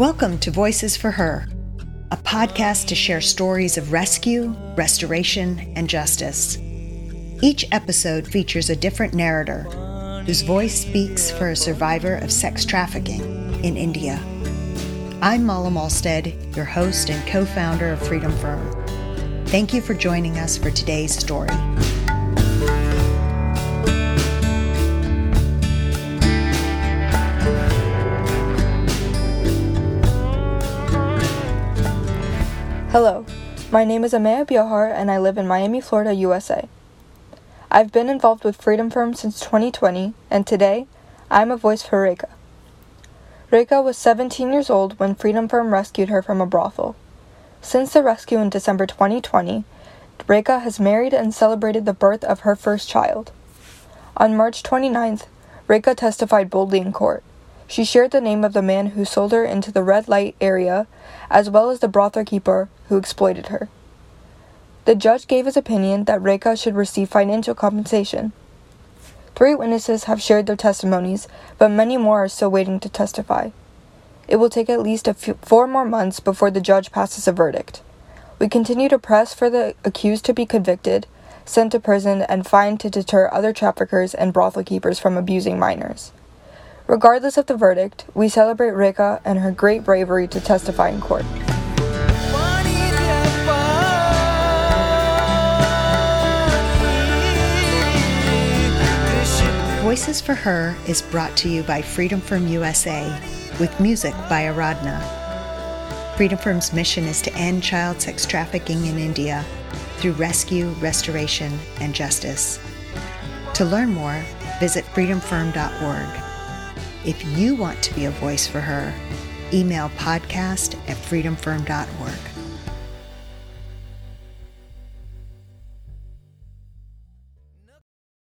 Welcome to Voices for Her, a podcast to share stories of rescue, restoration, and justice. Each episode features a different narrator whose voice speaks for a survivor of sex trafficking in India. I'm Mala Malstead, your host and co founder of Freedom Firm. Thank you for joining us for today's story. Hello, my name is Ameya Biohar and I live in Miami, Florida, USA. I've been involved with Freedom Firm since 2020 and today I'm a voice for Rekha. Rekha was 17 years old when Freedom Firm rescued her from a brothel. Since the rescue in December 2020, Rekha has married and celebrated the birth of her first child. On March 29th, Rekha testified boldly in court. She shared the name of the man who sold her into the red light area, as well as the brothel keeper who exploited her. The judge gave his opinion that Rekha should receive financial compensation. Three witnesses have shared their testimonies, but many more are still waiting to testify. It will take at least few, four more months before the judge passes a verdict. We continue to press for the accused to be convicted, sent to prison, and fined to deter other traffickers and brothel keepers from abusing minors. Regardless of the verdict, we celebrate Rekha and her great bravery to testify in court. Voices for Her is brought to you by Freedom Firm USA with music by Aradhna. Freedom Firm's mission is to end child sex trafficking in India through rescue, restoration, and justice. To learn more, visit freedomfirm.org. If you want to be a voice for her, email podcast at freedomfirm.org.